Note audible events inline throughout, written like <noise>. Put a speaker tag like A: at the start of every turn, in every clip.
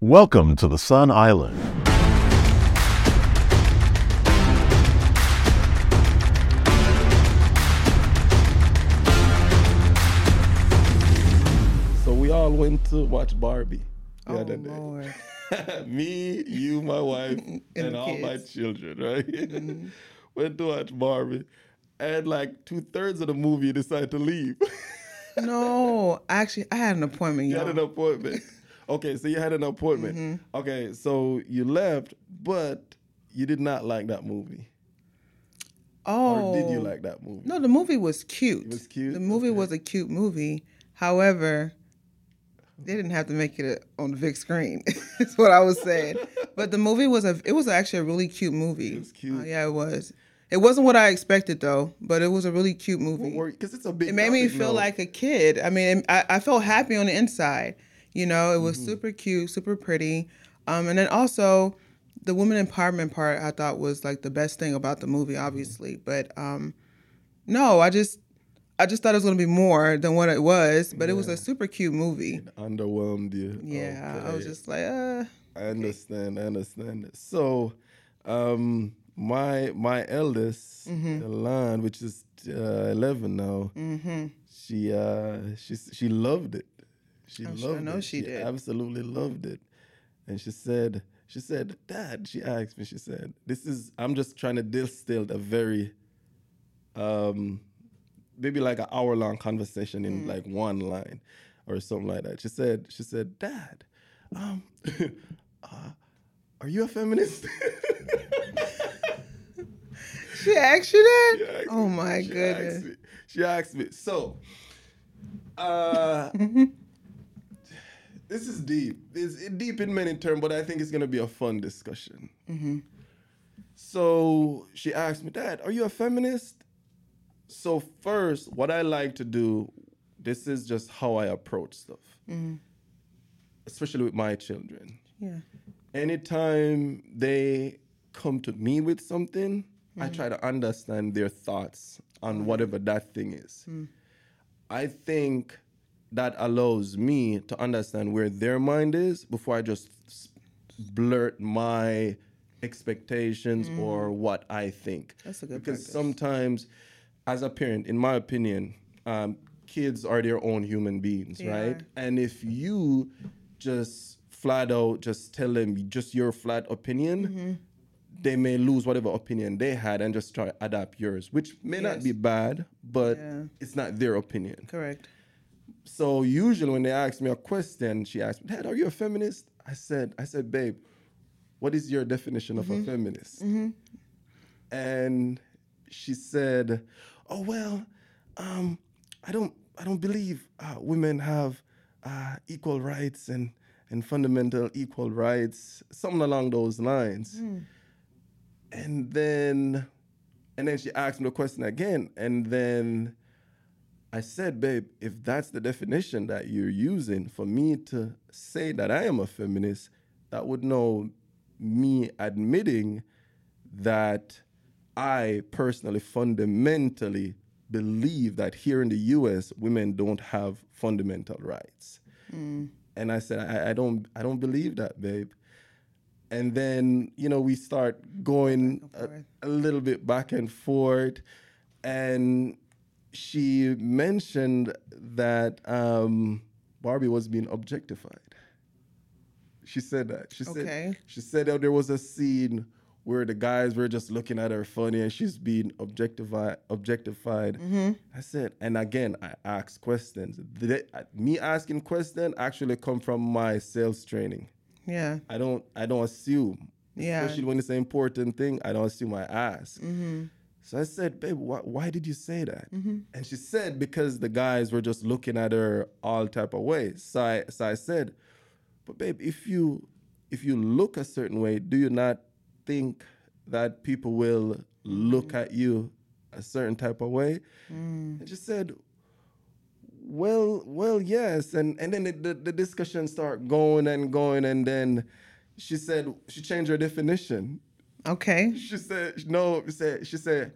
A: Welcome to the Sun Island.
B: So we all went to watch Barbie the
C: Oh
B: other day.
C: Lord. <laughs>
B: Me, you, my wife, <laughs>
C: And
B: and,
C: the
B: all my children, right? Mm-hmm. <laughs> went to watch Barbie. And like two thirds of the movie decided to leave.
C: No, actually, I had an appointment.
B: you had an appointment. Okay, so you had an appointment.
C: Mm-hmm.
B: Okay, so you left, but you did not like that movie.
C: oh,
B: Or did you like that movie?
C: No, the movie was cute.
B: It was cute?
C: The movie
B: Okay.
C: was a cute movie. However, they didn't have to make it on the big screen. <laughs> That's what I was saying. but the movie was a. It was actually a really cute movie.
B: It was cute.
C: Uh, yeah, it was. It wasn't what I expected though, but it was a really cute movie.
B: Because it's a big
C: it made me feel
B: now.
C: like a kid. I mean, I, I felt happy on the inside. You know, it
B: Mm-hmm.
C: was super cute, super pretty. Um, and then also the woman empowerment part I thought was like the best thing about the movie, obviously. But um, no, I just I just thought it was gonna be more than what it was. But it was a super cute movie.
B: underwhelmed you.
C: Yeah, I was just like, uh,
B: I understand. I understand. So, um, my my eldest,
C: Mm-hmm.
B: Elan, which is uh, eleven now,
C: mm-hmm.
B: she uh she she loved it. She
C: I'm
B: loved
C: sure- I know
B: it.
C: she did.
B: absolutely loved it, and she said she said, "Dad," she asked me. She said, "This is I'm just trying to distill a very um." Maybe like an hour long conversation in
C: Mm.
B: like one line or something like that. She said, she said, Dad, um, <laughs> uh, are you a feminist? <laughs>
C: She asked you that?
B: Asked
C: oh my
B: she
C: goodness.
B: Asked she asked me. So, uh, <laughs> this is deep. It's deep in many terms, but I think it's gonna be a fun discussion.
C: Mm-hmm.
B: So she asked me, Dad, are you a feminist? So first, what I like to do, this is just how I approach stuff,
C: Mm-hmm.
B: especially with my children.
C: Yeah.
B: anytime they come to me with something, I try to understand their thoughts on whatever that thing is. I think that allows me to understand where their mind is before I just blurt my expectations or what I think.
C: That's a good
B: because
C: practice.
B: sometimes, as a parent, in my opinion, um, kids are their own human beings,
C: They
B: right? And if you just flat out just tell them just your flat opinion,
C: Mm-hmm.
B: they may lose whatever opinion they had and just try to adapt yours, which may not be bad, but
C: Yeah.
B: it's not their opinion.
C: Correct.
B: So usually when they ask me a question, she asks me, Dad, are you a feminist? I said, I said, babe, what is your definition of a feminist? And she said, Oh well, um, I don't I don't believe uh, women have uh, equal rights and and fundamental equal rights, something along those lines. And then and then she asked me the question again, and then I said, babe, if that's the definition that you're using for me to say that I am a feminist, that would know me admitting that I personally fundamentally believe that here in the US women don't have fundamental rights. And I said, I, I don't I don't believe that, babe. And then, you know, we start going a, a little bit back and forth. And she mentioned that um, Barbie was being objectified. She said that. She said
C: Okay.
B: she said that there was a scene where the guys were just looking at her funny and she's being objectified. Objectified.
C: Mm-hmm.
B: I said, and again, I asked questions. It- me asking questions actually come from my sales training.
C: Yeah.
B: I don't I don't assume.
C: Yeah.
B: Especially when it's an important thing, I don't assume I ask.
C: Mm-hmm.
B: So I said, babe, why, why did you say that? Mm-hmm. And she said, because the guys were just looking at her all type of ways. So I, so I said, but babe, if you if you look a certain way, do you not think that people will look mm. at you a certain type of way? Mm. And she said, well, well, yes. And and then the, the, the discussion start going and going, and then she said she changed her definition
C: Okay.
B: she said no she said she said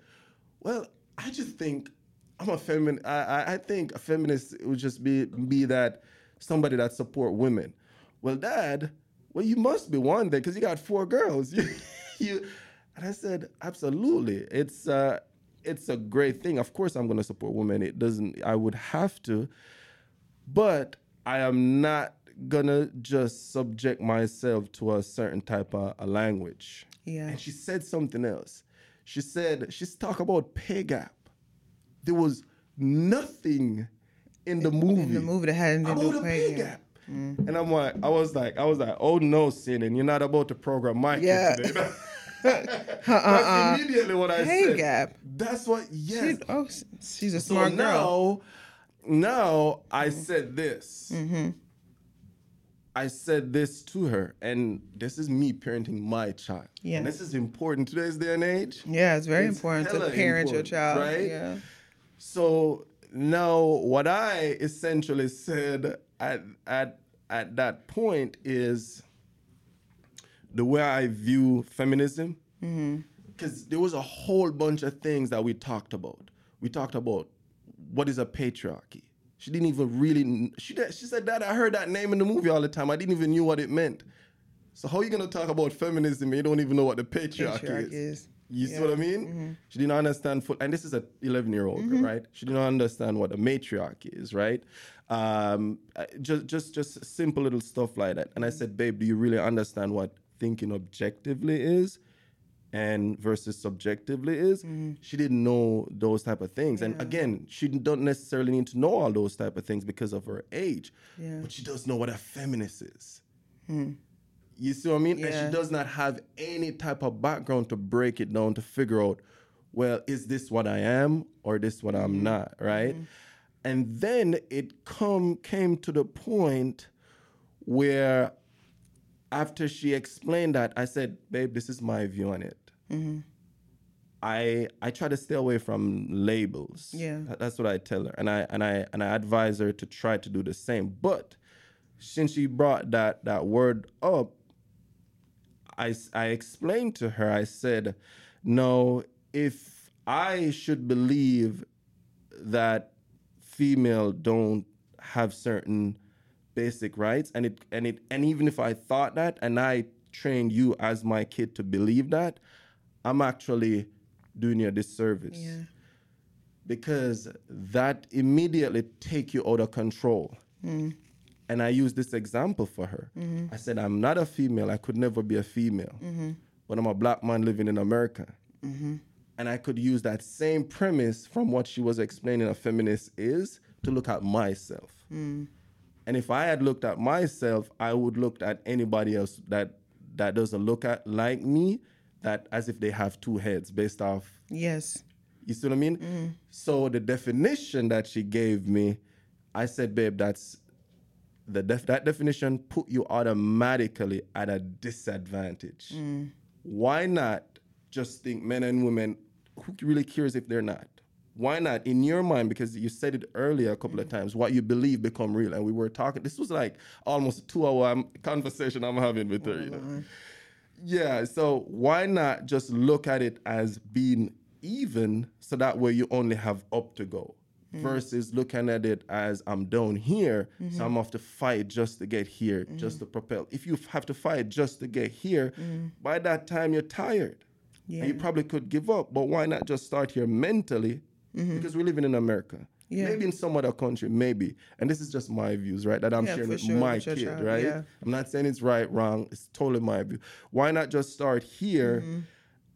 B: well i just think i'm a feminist I, I think a feminist would just be be that somebody that support women well dad well, you must be one day because you got four girls. <laughs> you, you, and I said, absolutely. It's uh, it's a great thing. Of course, I'm going to support women. It doesn't. I would have to, but I am not gonna just subject myself to a certain type of a language.
C: Yeah.
B: And she said something else. She said she's talk about pay gap. There was nothing in the movie.
C: In the movie that had anything to do
B: about a
C: pay gap.
B: gap. Mm. And I'm like, I was like, I was like, oh no, sin, and you're not about to program my
C: Yeah.
B: today.
C: Uh-uh. <laughs> <laughs>
B: That's immediately what I
C: Pay
B: said.
C: gap.
B: That's what. Yes.
C: She- oh, she's a
B: So
C: smart girl.
B: now, now I said this. Mm-hmm. I said this to her, and this is me parenting my child.
C: Yeah.
B: And this is important today's day and age.
C: Yeah, it's very
B: It's
C: important to parent your child.
B: right?
C: Yeah.
B: So now what I essentially said at at at that point is the way I view feminism. Mm-hmm. Because there was a whole bunch of things that we talked about. We talked about what is a patriarchy. She didn't even really. She she said that I heard that name in the movie all the time. I didn't even knew what it meant. So how are you gonna talk about feminism and you don't even know what the patriarchy,
C: Patriarchy
B: is?
C: is.
B: You see what I mean? She didn't understand full, and this is a 11 year old girl, right? She didn't understand what a matriarchy is, right? Um, uh, just, just, just simple little stuff like that. And I said, babe, do you really understand what thinking objectively is? And versus subjectively is mm-hmm. she didn't know those type of things. And again she don't necessarily need to know all those type of things because of her age
C: Yeah.
B: but she does know what a feminist is. Hmm. You see what i mean? And she does not have any type of background to break it down to figure out well is this what i am or this what i'm mm-hmm. not right? Mm-hmm. And then it come came to the point where after she explained that, I said, "Babe, this is my view on it. Mm-hmm. I I try to stay away from labels.
C: Yeah.
B: That's what I tell her, and I and I and I advise her to try to do the same. But since she brought that that word up, I I explained to her. I said, "No, if I should believe that female don't have certain basic rights and it and it and even if I thought that and I trained you as my kid to believe that, I'm actually doing you a disservice.
C: Yeah.
B: Because that immediately take you out of control. Mm. And I used this example for her. Mm-hmm. I said, I'm not a female. I could never be a female. Mm-hmm. But I'm a black man living in America. Mm-hmm. And I could use that same premise from what she was explaining a feminist is to look at myself. Mm. And if I had looked at myself, I would look at anybody else that that doesn't look at like me, that as if they have two heads based off
C: Yes.
B: you see what I mean? Mm. So the definition that she gave me, I said, babe, that's the def- that definition put you automatically at a disadvantage. Mm. Why not just think men and women? Who really cares if they're not? Why not in your mind? Because you said it earlier a couple of mm-hmm. times. What you believe become real, and we were talking. This was like almost a two-hour um, conversation I'm having with her. You know. Yeah, so why not just look at it as being even so that way you only have up to go mm. versus looking at it as I'm down here, so mm-hmm. I'm off to fight just to get here, mm-hmm. just to propel. If you have to fight just to get here, mm. by that time you're tired. And you probably could give up, but why not just start here mentally? Because we're living in America.
C: Yeah.
B: Maybe in some other country, maybe. And this is just my views, right? That I'm
C: Yeah,
B: sharing with
C: sure,
B: my kid,
C: child,
B: right?
C: yeah.
B: I'm not saying it's right, wrong. It's totally my view. Why not just start here
C: Mm-hmm.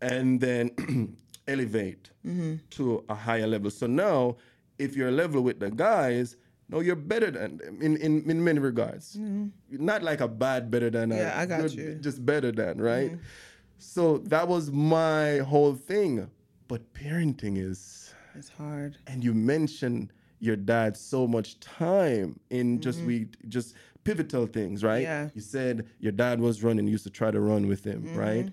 B: and then <clears throat> elevate
C: Mm-hmm.
B: to a higher level? So now, if you're level with the guys, no, you're better than them in, in, in many regards. Not like a bad better than. a-
C: Mm-hmm. Yeah, I got you. Mm-hmm.
B: Just better than, right? So that was my whole thing. But parenting is
C: It's hard.
B: and you mentioned your dad so much time in just we just pivotal things, right?
C: Mm-hmm. Yeah.
B: You said your dad was running, you used to try to run with him,
C: Mm-hmm.
B: right?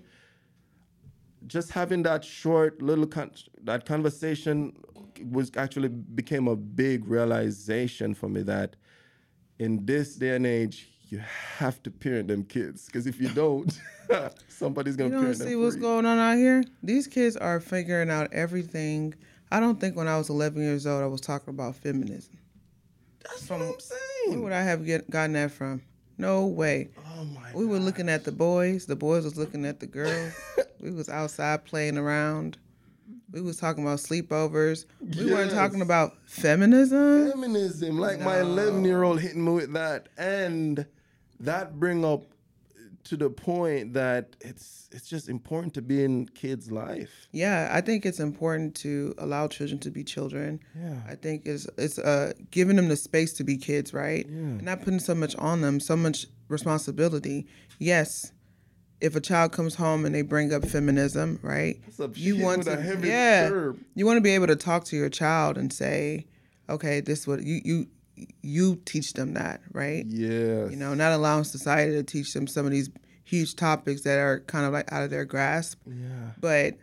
B: Just having that short little con- that conversation was actually became a big realization for me that in this day and age you have to parent them kids because if you don't, <laughs> somebody's gonna
C: You don't see what's
B: you.
C: going on out here? These kids are figuring out everything. I don't think when I was 11 years old I was talking about feminism.
B: That's what I'm saying.
C: Where would I have get, gotten that from? No way.
B: Oh my!
C: We were looking at the boys. The boys was looking at the girls. <laughs> we was outside playing around. We was talking about sleepovers. We weren't talking about feminism.
B: feminism. Like my 11 year old hitting me with that, and that bring up to the point that it's it's just important to be in kids' life.
C: Yeah, I think it's important to allow children to be children.
B: Yeah.
C: I think it's it's uh giving them the space to be kids, right?
B: Yeah.
C: And not putting so much on them, so much responsibility. Yes, if a child comes home and they bring up feminism, right? You want
B: with
C: to,
B: a heavy
C: yeah,
B: curb.
C: you want to be able to talk to your child and say, okay, this what you you you teach them that, right?
B: Yeah.
C: You know, not allowing society to teach them some of these huge topics that are kind of like out of their grasp
B: Yeah.
C: but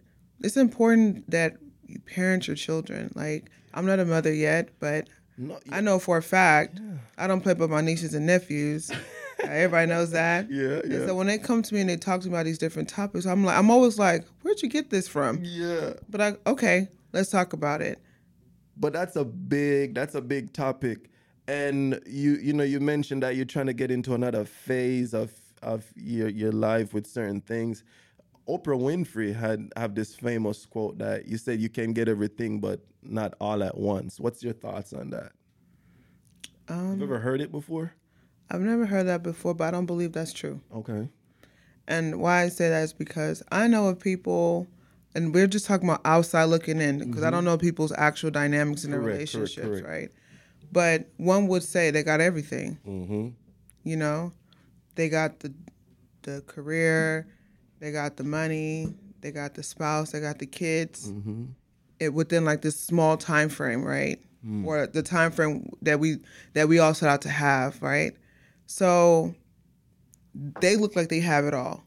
C: it's important that you parent your children. Like I'm not a mother yet, but
B: No,
C: I know for a fact I don't play with my nieces and nephews. <laughs> Uh, everybody knows that.
B: Yeah,
C: And
B: yeah.
C: so when they come to me and they talk to me about these different topics, I'm like, I'm always like, where'd you get this from?
B: yeah.
C: But I, okay, let's talk about it.
B: but that's a big that's a big topic and you you know you mentioned that you're trying to get into another phase of of your your life with certain things oprah winfrey had have this famous quote that you said you can get everything but not all at once what's your thoughts on that
C: Um,
B: you ever heard it before
C: I've never heard that before, but I don't believe that's true.
B: okay
C: And why I say that is because I know of people, and we're just talking about outside looking in, because I don't know people's actual dynamics in their
B: Mm-hmm. Correct, correct,
C: relationships,
B: correct.
C: right? But one would say they got everything.
B: mm-hmm
C: You know, they got the the career, they got the money, they got the spouse, they got the kids.
B: mm-hmm
C: It within like this small time frame, right? Or the time frame that we that we all set out to have, right? So they look like they have it all.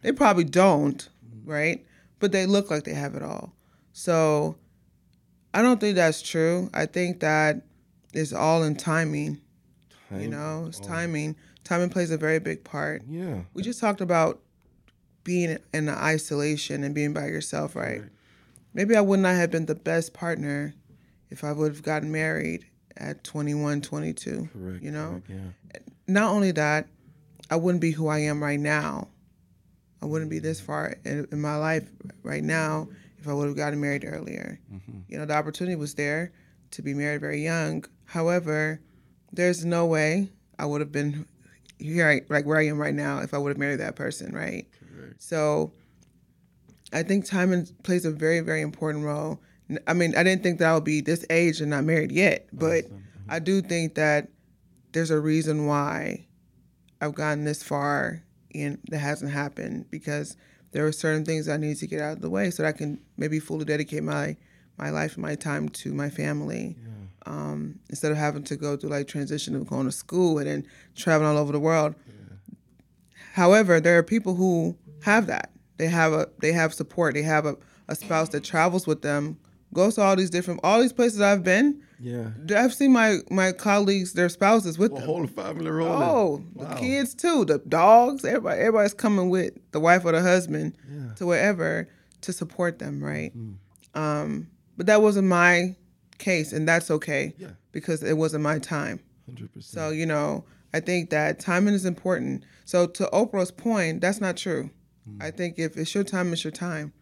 C: They probably don't, right? But they look like they have it all. So I don't think that's true. I think that it's all in timing. You know, it's oh. timing. Timing plays a very big part.
B: yeah
C: We just talked about being in isolation and being by yourself, right? Maybe I would not have been the best partner if I would have gotten married at 21, 22.
B: correct
C: You know?
B: correct, yeah
C: Not only that, I wouldn't be who I am right now. I wouldn't be this far in, in my life right now if I would have gotten married earlier. Mm-hmm. You know, the opportunity was there to be married very young. However, there's no way I would have been here, I- like where I am right now, if I would have married that person, right?
B: correct
C: So I think time plays a very, very important role. I mean, I didn't think that I would be this age and not married yet, but mm-hmm. I do think that there's a reason why I've gotten this far and that hasn't happened because there are certain things I need to get out of the way so that I can maybe fully dedicate my my life and my time to my family. Um, instead of having to go through like transition of going to school and then traveling all over the world. However, there are people who have that. They have a they have support. They have a, a spouse that travels with them, goes to all these different all these places I've been.
B: yeah
C: I've seen my my colleagues, their spouses with
B: the
C: them.
B: whole family rolling
C: Oh,
B: Wow.
C: the kids too, the dogs, everybody everybody's coming with the wife or the husband
B: Yeah.
C: to wherever to support them, right?
B: Mm.
C: Um, but that wasn't my case, and that's okay
B: Yeah.
C: because it wasn't my time.
B: 100%
C: So, you know, I think that timing is important. So, to Oprah's point, that's not true.
B: Mm.
C: I think if it's your time, it's your time.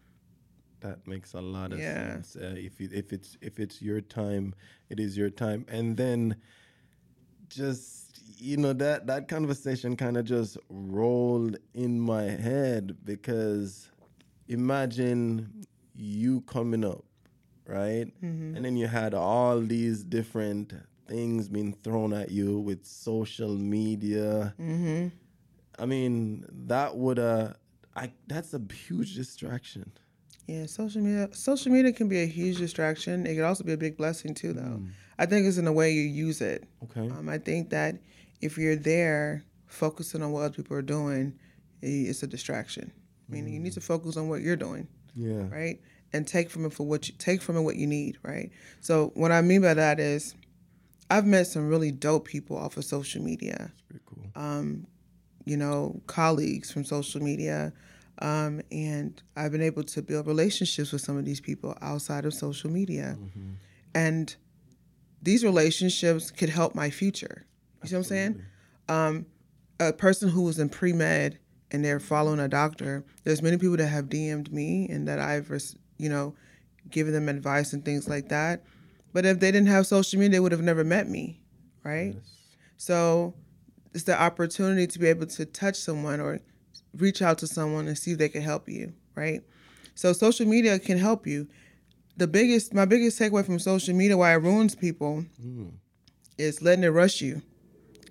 B: That makes a lot of
C: Yeah.
B: sense. Uh, if you, if it's if it's your time, it is your time. And then just you know that that conversation kind of just rolled in my head because imagine you coming up, right? And then you had all these different things being thrown at you with social media.
C: hmm
B: I mean, that would uh I that's a huge distraction.
C: Yeah, social media. Social media can be a huge distraction. It can also be a big blessing too, though. I think it's in the way you use it.
B: Okay.
C: Um, I think that if you're there focusing on what other people are doing, it's a distraction. Meaning you need to focus on what you're doing,
B: Yeah.
C: right? And take from it for what you take from it what you need, right? So what I mean by that is, I've met some really dope people off of social media.
B: Pretty cool.
C: Um, you know, colleagues from social media. Um, and I've been able to build relationships with some of these people outside of social media. And these relationships could help my future. You see what I'm saying? Um, a person who is in pre med and they're following a doctor, there's many people that have DM'd me and that I've, res- you know, given them advice and things like that. But if they didn't have social media, they would have never met me, right? So it's the opportunity to be able to touch someone or reach out to someone and see if they can help you, right? So social media can help you. The biggest, my biggest takeaway from social media, why it ruins people, mm. is letting it rush you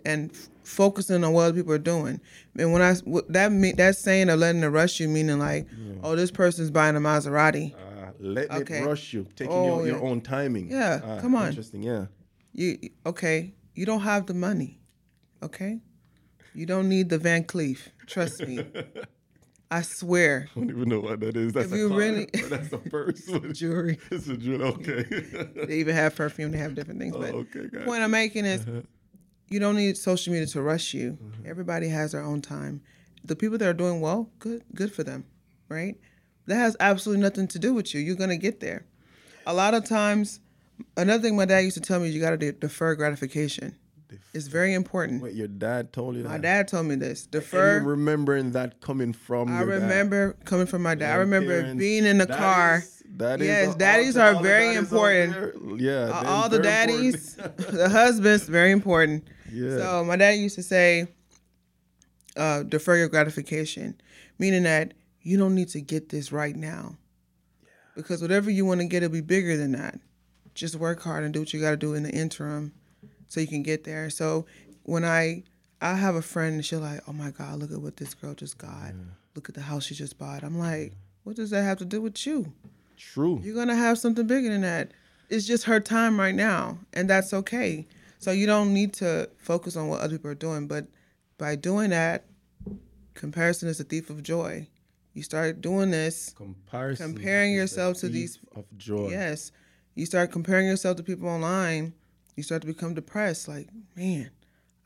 C: and f- focusing on what other people are doing. And when I w- that mean that saying of letting it rush you, meaning like, oh, this person's buying a Maserati.
B: Uh, letting
C: Okay.
B: it rush you, taking
C: Oh,
B: your, your
C: yeah.
B: own timing.
C: Yeah,
B: Ah,
C: come on.
B: Interesting, yeah.
C: You okay? You don't have the money, okay? You don't need the Van Cleef. Trust me. <laughs> I swear.
B: I don't even know what that is. That's
C: If
B: a
C: you
B: car,
C: really- <laughs>
B: that's a purse. <laughs>
C: Jewelry.
B: It's a jewel. Okay.
C: They even have perfume. They have different things. But
B: Oh, okay, got
C: the
B: it.
C: point I'm making is, you don't need social media to rush you.
B: Mm-hmm.
C: Everybody has their own time. The people that are doing well, good, good for them, right? That has absolutely nothing to do with you. You're gonna get there. A lot of times, another thing my dad used to tell me is you got to de- defer gratification. It's very important.
B: Wait, your dad told you that?
C: My dad told me this. Defer.
B: remembering that coming from
C: I
B: your dad?
C: remember coming from my dad. I remember
B: Parents,
C: being in the
B: that
C: car.
B: is- that
C: Yes, daddies
B: all-
C: are
B: all
C: very
B: daddies
C: important.
B: Yeah,
C: all the daddies, <laughs> the husbands, very important.
B: Yeah.
C: So my dad used to say, uh, defer your gratification, meaning that you don't need to get this right now. Because whatever you want to get, it'll be bigger than that. Just work hard and do what you got to do in the interim so you can get there. So when I, I have a friend and she'll like, oh my God, look at what this girl just got. Look at the house she just bought. I'm like, what does that have to do with you?
B: True.
C: You're gonna have something bigger than that. It's just her time right now, and that's okay. So you don't need to focus on what other people are doing, but by doing that, comparison is a thief of joy. You start doing this,
B: Comparison.
C: Comparing yourself to these-
B: of joy.
C: yes. You start comparing yourself to people online. You start to become depressed. Like, man,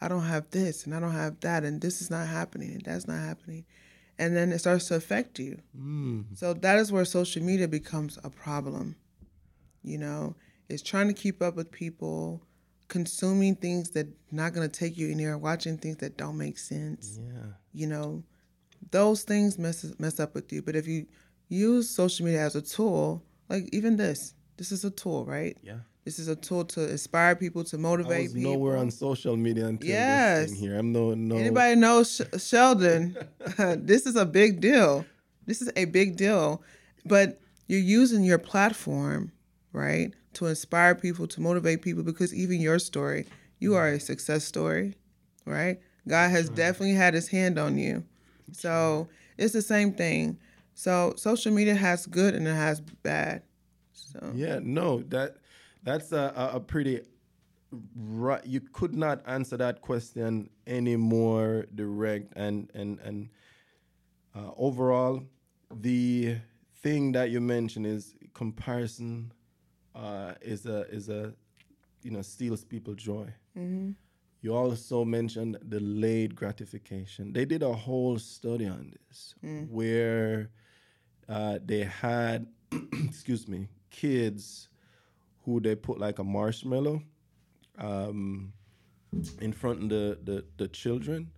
C: I don't have this, and I don't have that, and this is not happening, and that's not happening, and then it starts to affect you. Mm. So that is where social media becomes a problem. You know, it's trying to keep up with people, consuming things that not going to take you anywhere, watching things that don't make sense.
B: Yeah.
C: You know, those things mess mess up with you. But if you use social media as a tool, like even this, this is a tool, right?
B: Yeah.
C: This is a tool to inspire people, to motivate I
B: was
C: people.
B: nowhere on social media until
C: Yes.
B: this here. I'm no no.
C: Anybody knows Sh- Sheldon? <laughs> this is a big deal. This is a big deal. But you're using your platform, right, to inspire people, to motivate people, because even your story, you are a success story, right? God has definitely had his hand on you. So it's the same thing. So social media has good and it has bad. So
B: Yeah, no, that that's a, a, a pretty right. You could not answer that question any more direct and and and uh, overall, the thing that you mentioned is comparison uh, is a is a you know steals people joy. You also mentioned delayed gratification. They did a whole study on this where uh, they had, <clears throat> excuse me, kids who they put like a marshmallow um, in front of the, the, the children.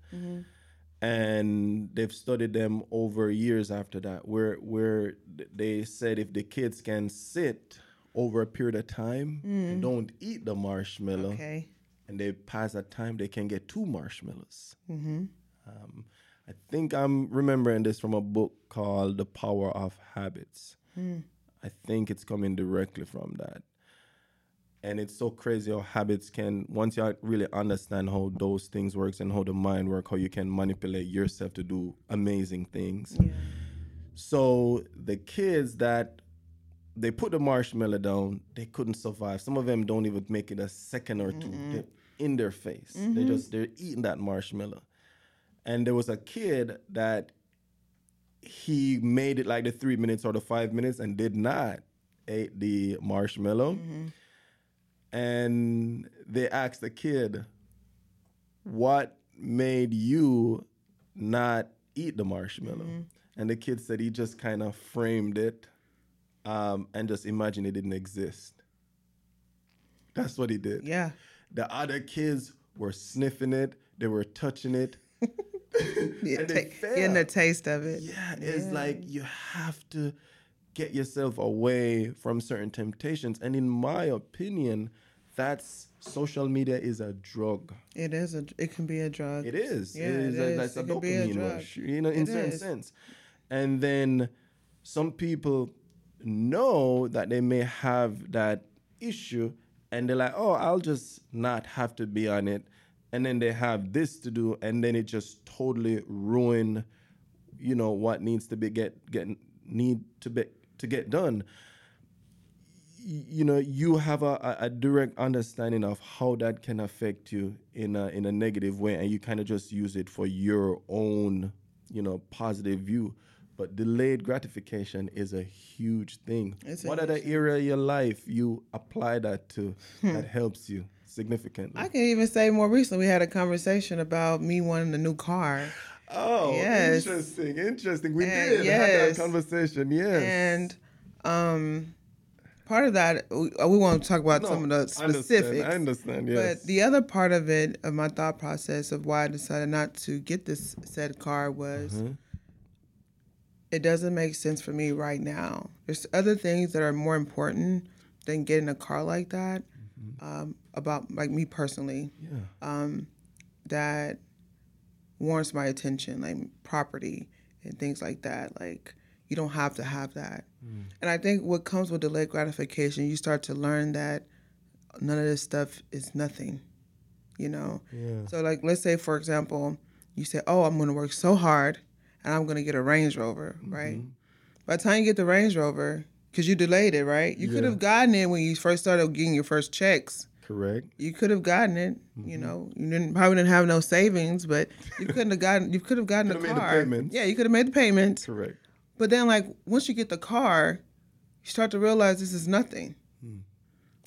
B: And they've studied them over years after that, where where they said if the kids can sit over a period of time and mm. don't eat the marshmallow,
C: okay.
B: and they pass that time, they can get two marshmallows. Mm-hmm. Um, I think I'm remembering this from a book called The Power of Habits. Mm. I think it's coming directly from that. And it's so crazy how habits can, once you really understand how those things works and how the mind work, how you can manipulate yourself to do amazing things. So the kids that they put the marshmallow down, they couldn't survive. Some of them don't even make it a second or 2 They're in their face. They mm-hmm. just they're eating that marshmallow. And there was a kid that he made it like the three minutes or the five minutes and did not eat the marshmallow. Mm-hmm. And they asked the kid, What made you not eat the marshmallow? Mm-hmm. And the kid said he just kind of framed it um, and just imagine it didn't exist. That's what he did.
C: Yeah.
B: The other kids were sniffing it, they were touching it, <laughs>
C: Yeah,
B: and
C: ta- getting a taste of it.
B: Yeah, it's like you have to get yourself away from certain temptations. And in my opinion, that's social media is a drug.
C: It is a. It can be a drug.
B: It is.
C: Yeah,
B: it is.
C: it
B: a,
C: is.
B: That's a
C: It can be a
B: dopamine
C: drug.
B: rush, you know, in
C: It
B: certain
C: is.
B: sense. And then some people know that they may have that issue and they're like, oh, I'll just not have to be on it. And then they have this to do, and then it just totally ruin, you know, what needs to be get get need to be to get done you know you have a, a- direct understanding of how that can affect you in a in a negative way and you kind of just use it for your own you know positive view but delayed gratification is a huge thing
C: It's
B: what other area of your life you apply that to that helps you significantly
C: I can even say more recently we had a conversation about me wanting a new car.
B: oh
C: Yes.
B: interesting interesting we
C: And
B: did have
C: yes.
B: that conversation yes
C: And um, part of that, we, uh, we want to talk about
B: No,
C: some of the
B: I understand,
C: specifics.
B: I understand yes
C: But the other part of it, of my thought process of why I decided not to get this said car was
B: Mm-hmm.
C: It doesn't make sense for me right now. There's other things that are more important than getting a car like that. Um, about like me personally,
B: Mm-hmm. yeah
C: um, that warrants my attention, like property and things like that. Like you don't have to have that.
B: Mm.
C: And I think what comes with delayed gratification, you start to learn that none of this stuff is nothing. You know.
B: yeah
C: So like let's say for example, you say, "Oh, I'm going to work so hard and I'm going to get a Range Rover," right?
B: Mm-hmm.
C: By the time you get the Range Rover, cuz you delayed it, right? You could have gotten it when you first started getting your first checks
B: correct
C: you could have gotten it.
B: Mm-hmm.
C: You know, you didn't probably didn't have no savings, but you couldn't have gotten. You could have gotten
B: Could
C: the
B: have made the payments.
C: Yeah, you could have made the payments.
B: correct
C: But then, like once you get the car, you start to realize this is nothing.
B: Hmm.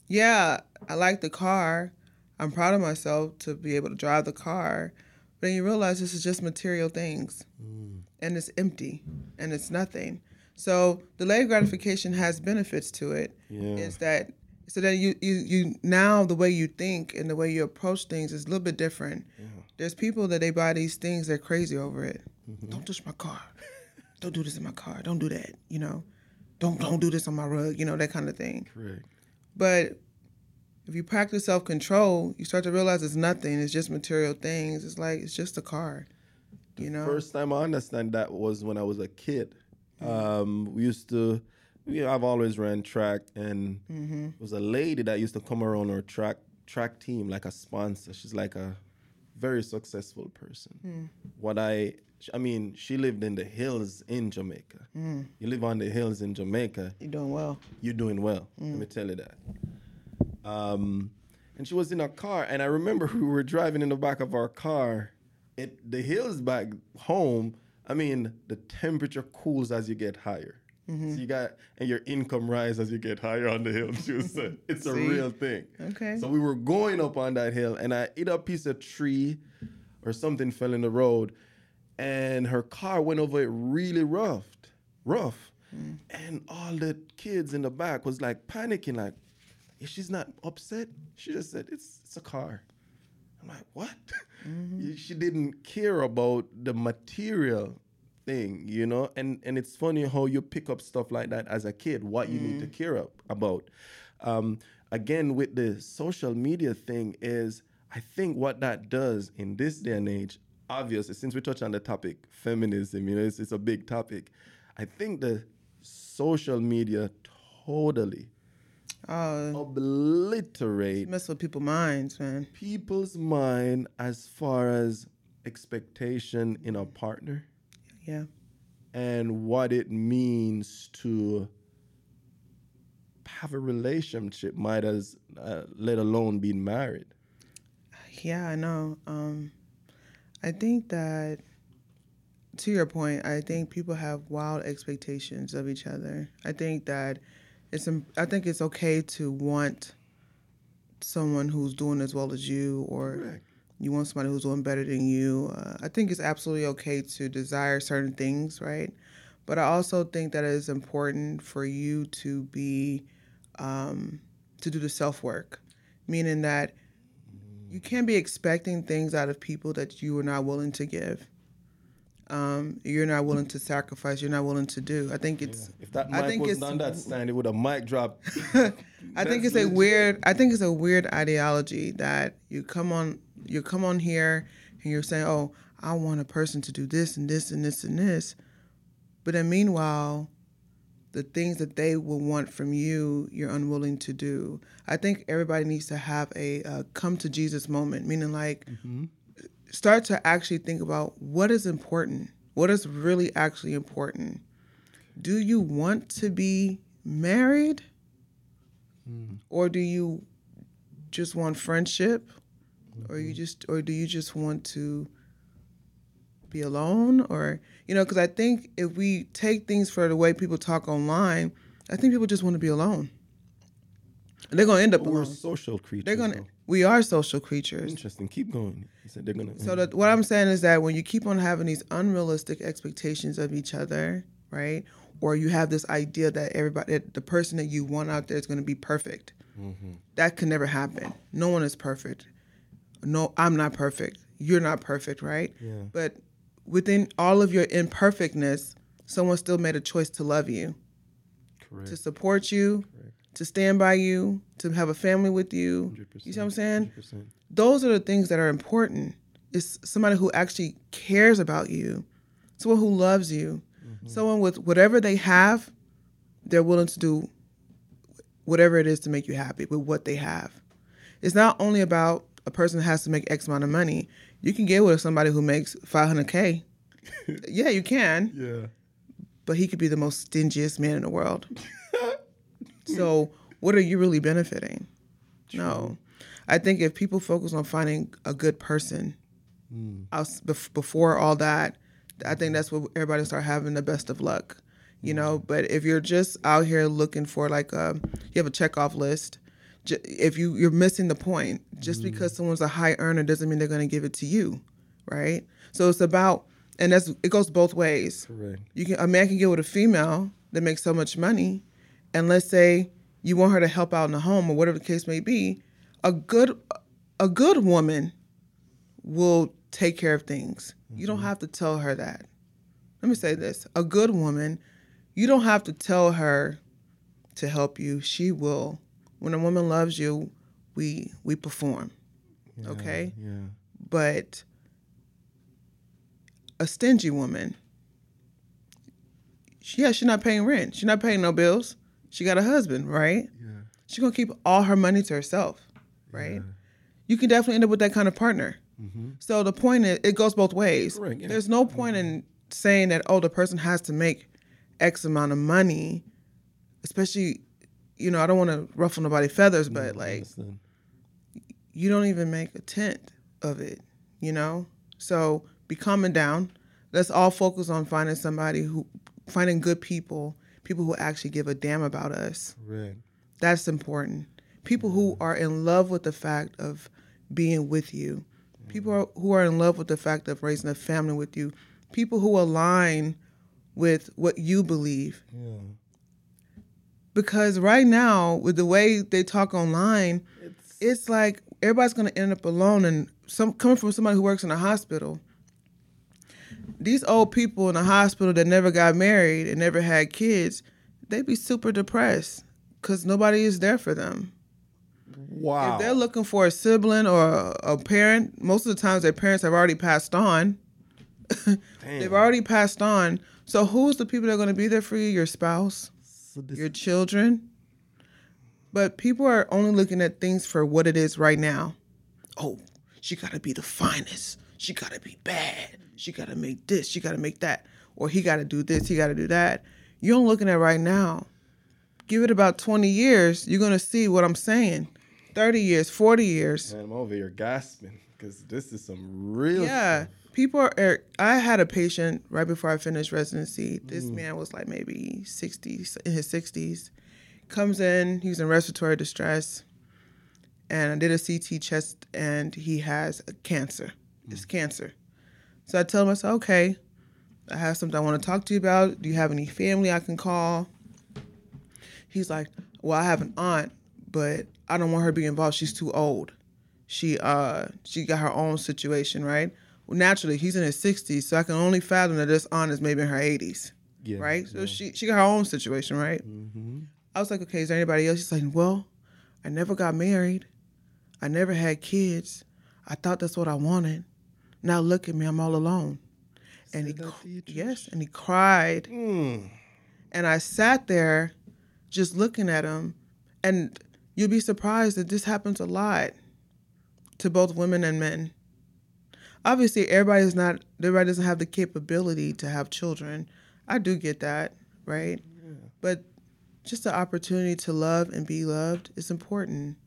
C: Yeah, I like the car. I'm proud of myself to be able to drive the car. But then you realize this is just material things,
B: Hmm.
C: and it's empty, and it's nothing. So delayed gratification has benefits to it
B: yeah
C: is that so that you, you you now the way you think and the way you approach things is a little bit different. There's people that they buy these things they're crazy over it. Don't touch my car. <laughs> Don't do this in my car. Don't do that. You know, don't don't do this on my rug. You know that kind of thing.
B: correct
C: But if you practice self control, you start to realize it's nothing. It's just material things. It's like it's just a car. You know.
B: First time I understand that was when I was a kid. Um, we used to, you know, I've always ran track, and mm-hmm. there was a lady that used to come around our track track team like a sponsor. She's like a very successful person. Hmm. What I, I mean, she lived in the hills in Jamaica. Hmm. You live on the hills in Jamaica,
C: You're doing well.
B: you're doing well. Let hmm. me tell you that. Um, and she was in a car, and I remember <laughs> we were driving in the back of our car. It the hills back home. I mean, the temperature cools as you get higher. So you got and your income rise as you get higher on the hill <laughs> too. So it's a real thing.
C: Okay.
B: So we were going up on that hill, and I hit a piece of tree, or something fell in the road, and her car went over it really rough, rough, and all the kids in the back was like panicking, like, "If she's not upset, she just said it's it's a car." I'm like, what? <laughs> she didn't care about the material thing, you know? And and it's funny how you pick up stuff like that as a kid, what you need to care up about. Um, again, with the social media thing is I think what that does in this day and age, obviously, since we touched on the topic, feminism, you know, it's, it's a big topic. I think the social media totally
C: Oh,
B: obliterate
C: mess with people's minds, man.
B: people's mind as far as expectation in a partner
C: Yeah.
B: and what it means to have a relationship might as uh, let alone being married
C: Yeah, I know. Um, I think that, to your point, I think people have wild expectations of each other. I think that it's. I think it's okay to want someone who's doing as well as you, or
B: Correct.
C: you want somebody who's doing better than you. Uh, I think it's absolutely okay to desire certain things, right? But I also think that it is important for you to be um, to do the self work, meaning that you can't be expecting things out of people that you are not willing to give. Um, you're not willing to sacrifice. You're not willing to do. I think it's.
B: If that
C: I
B: mic
C: think
B: wasn't
C: it's-
B: on that stand, it would have mic dropped. <laughs>
C: I think it's a weird. I think it's a weird ideology that you come on. You come on here and you're saying, "Oh, I want a person to do this and this and this and this," but then meanwhile, the things that they will want from you, you're unwilling to do. I think everybody needs to have a uh, come to Jesus moment, meaning like start to actually think about what is important, what is really actually important. Do you want to be married? Hmm. or do you just want friendship or you mm-hmm. just or do you just want to be alone or you know because i think if we take things for the way people talk online i think people just want to be alone and they're going to end up
B: We're
C: alone
B: social creatures.
C: they're going to. We are social creatures
B: Interesting. Keep going. He said they're gonna.
C: so that what I'm saying is that when you keep on having these unrealistic expectations of each other, right? Or you have this idea that everybody, that the person that you want out there is going to be perfect. Mm-hmm. That can never happen. No one is perfect. No, I'm not perfect. You're not perfect, right?
B: Yeah.
C: But within all of your imperfectness, someone still made a choice to love you,
B: Correct.
C: to support you, to stand by you, to have a family with you. You see what I'm saying?
B: 100%.
C: those are the things that are important. It's somebody who actually cares about you, someone who loves you, someone with whatever they have, they're willing to do whatever it is to make you happy with what they have. It's not only about a person has to make X amount of money. You can get with somebody who makes 500K. <laughs> yeah, you can,
B: Yeah.
C: but he could be the most stingiest man in the world. <laughs> so, what are you really benefiting? No. I think if people focus on finding a good person mm. else bef- before all that, I think that's what everybody start having the best of luck. You know, mm. but if you're just out here looking for like a, you have a check off list. j- If you you're missing the point, just mm. because someone's a high earner doesn't mean they're going to give it to you, right? So it's about, and that's it goes both ways
B: Correct.
C: you can a man can get with a female that makes so much money and let's say you want her to help out in the home or whatever the case may be a good a good woman will take care of things. You don't mm-hmm. have to tell her that. Let me say this. A good woman you don't have to tell her to help you. She will. When a woman loves you we we perform. Okay?
B: Yeah.
C: but a stingy woman, she, yeah, she's not paying rent. She's not paying no bills. She got a husband, right?
B: Yeah.
C: She's gonna keep all her money to herself, right? Yeah. You can definitely end up with that kind of partner. Mm-hmm. So the point is, it goes both ways.
B: Correct, yeah.
C: There's no point in saying that oh, the person has to make X amount of money, especially, you know, I don't want to ruffle nobody's feathers, but like you don't even make a tenth of it, you know? So be calming down. Let's all focus on finding somebody who, finding good people, people who actually give a damn about us.
B: Correct.
C: That's important. People who are in love with the fact of being with you. People are, who are in love with the fact of raising a family with you. People who align with what you believe.
B: Yeah.
C: Because right now, with the way they talk online,
B: It's
C: it's like everybody's gonna end up alone and some coming from somebody who works in a hospital these old people in a hospital that never got married and never had kids they be super depressed because nobody is there for them
B: wow.
C: if they're looking for a sibling or a, parent most of the times their parents have already passed on <laughs> they've already passed on so who's the people that are going to be there for you your spouse
B: so
C: your children. But people are only looking at things for what it is right now. Oh, she got to be the finest. She got to be bad. She got to make this. She got to make that. Or he got to do this. He got to do that. You're looking at right now. Give it about 20 years, you're going to see what I'm saying. 30 years, 40 years.
B: Man, I'm over here gasping because this is some real.
C: Yeah.
B: stuff.
C: People are, are- I had a patient right before I finished residency. This mm. man was like maybe 60, in his 60s. Comes in, he's in respiratory distress. And I did a CT chest and he has a cancer. It's mm. cancer. So I tell him, I said, okay, I have something I want to talk to you about. Do you have any family I can call? He's like, well, I have an aunt, but I don't want her to be involved. She's too old. She uh she got her own situation, right? naturally he's in his 60s, so I can only fathom that this aunt is maybe in her 80s,
B: Yeah,
C: right? So
B: yeah.
C: she she got her own situation, right?
B: Mm-hmm.
C: I was like, okay, is there anybody else? She's like, well, I never got married. I never had kids. I thought that's what I wanted. Now look at me, I'm all alone. And he,
B: Said that
C: cr-
B: to you, Trish?
C: yes, and he cried.
B: Mm.
C: And I sat there just looking at him. And you'd be surprised that this happens a lot to both women and men. Obviously, everybody's not, everybody doesn't have the capability to have children. I do get that, right? But just the opportunity to love and be loved is important.